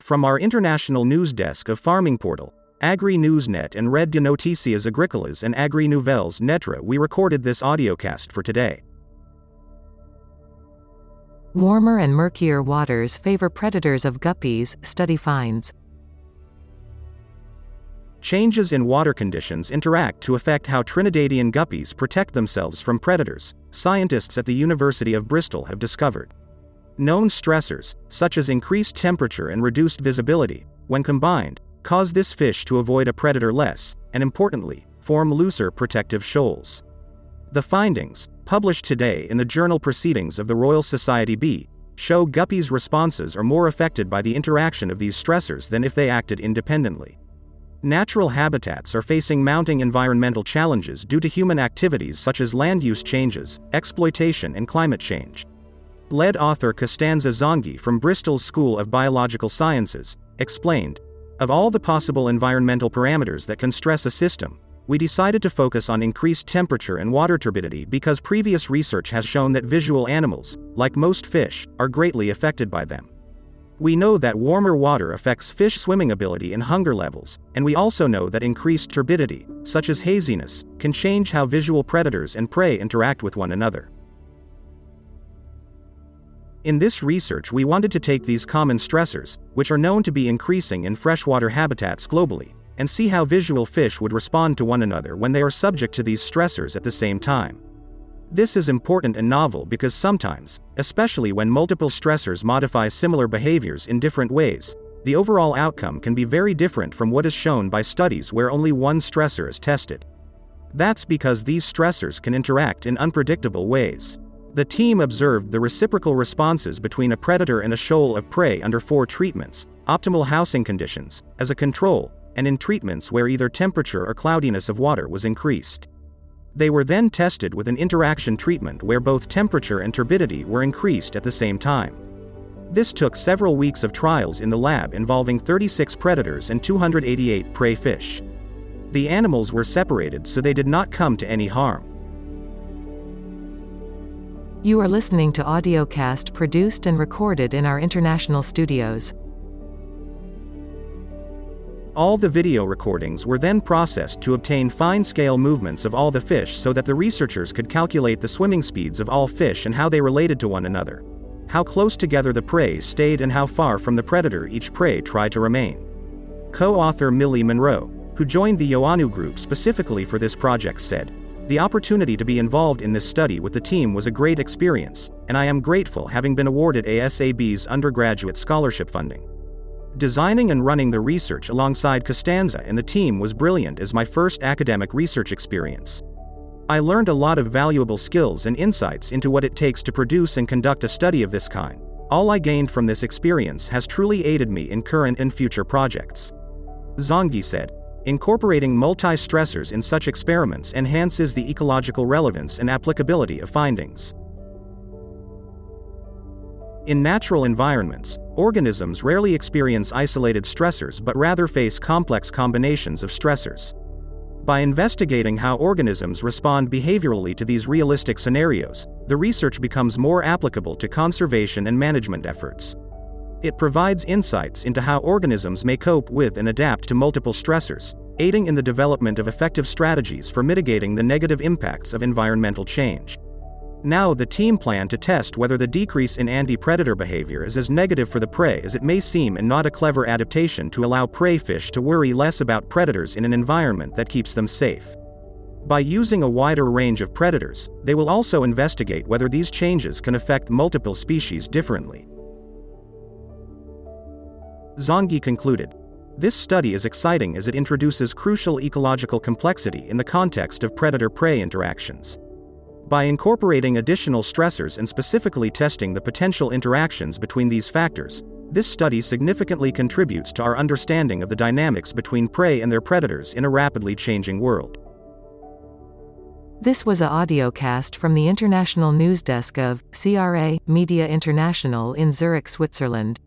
From our international news desk of Farming Portal, Agri Newsnet and Red de Noticias Agricolas and Agri Nouvelles Netra, we recorded this audiocast for today. Warmer and murkier waters favor predators of guppies, study finds. Changes in water conditions interact to affect how Trinidadian guppies protect themselves from predators, scientists at the University of Bristol have discovered. Known stressors, such as increased temperature and reduced visibility, when combined, cause this fish to avoid a predator less, and importantly, form looser protective shoals. The findings, published today in the journal Proceedings of the Royal Society B, show guppies' responses are more affected by the interaction of these stressors than if they acted independently. Natural habitats are facing mounting environmental challenges due to human activities such as land use changes, exploitation, and climate change. Lead author Costanza Zonghi from Bristol's School of Biological Sciences explained Of all the possible environmental parameters that can stress a system, we decided to focus on increased temperature and water turbidity because previous research has shown that visual animals, like most fish, are greatly affected by them. We know that warmer water affects fish swimming ability and hunger levels, and we also know that increased turbidity, such as haziness, can change how visual predators and prey interact with one another. In this research, we wanted to take these common stressors, which are known to be increasing in freshwater habitats globally, and see how visual fish would respond to one another when they are subject to these stressors at the same time. This is important and novel because sometimes, especially when multiple stressors modify similar behaviors in different ways, the overall outcome can be very different from what is shown by studies where only one stressor is tested. That's because these stressors can interact in unpredictable ways. The team observed the reciprocal responses between a predator and a shoal of prey under four treatments optimal housing conditions, as a control, and in treatments where either temperature or cloudiness of water was increased. They were then tested with an interaction treatment where both temperature and turbidity were increased at the same time. This took several weeks of trials in the lab involving 36 predators and 288 prey fish. The animals were separated so they did not come to any harm. You are listening to audiocast produced and recorded in our international studios. All the video recordings were then processed to obtain fine scale movements of all the fish so that the researchers could calculate the swimming speeds of all fish and how they related to one another. How close together the prey stayed and how far from the predator each prey tried to remain. Co author Millie Monroe, who joined the Ioannou group specifically for this project, said, The opportunity to be involved in this study with the team was a great experience, and I am grateful having been awarded ASAB's undergraduate scholarship funding. Designing and running the research alongside Costanza and the team was brilliant as my first academic research experience. I learned a lot of valuable skills and insights into what it takes to produce and conduct a study of this kind. All I gained from this experience has truly aided me in current and future projects. Zonghi said, Incorporating multi stressors in such experiments enhances the ecological relevance and applicability of findings. In natural environments, organisms rarely experience isolated stressors but rather face complex combinations of stressors. By investigating how organisms respond behaviorally to these realistic scenarios, the research becomes more applicable to conservation and management efforts. It provides insights into how organisms may cope with and adapt to multiple stressors, aiding in the development of effective strategies for mitigating the negative impacts of environmental change. Now the team plan to test whether the decrease in anti-predator behavior is as negative for the prey as it may seem and not a clever adaptation to allow prey fish to worry less about predators in an environment that keeps them safe. By using a wider range of predators, they will also investigate whether these changes can affect multiple species differently. Zonghi concluded, this study is exciting as it introduces crucial ecological complexity in the context of predator-prey interactions. By incorporating additional stressors and specifically testing the potential interactions between these factors, this study significantly contributes to our understanding of the dynamics between prey and their predators in a rapidly changing world. This was a audiocast from the international news desk of CRA Media International in Zurich, Switzerland.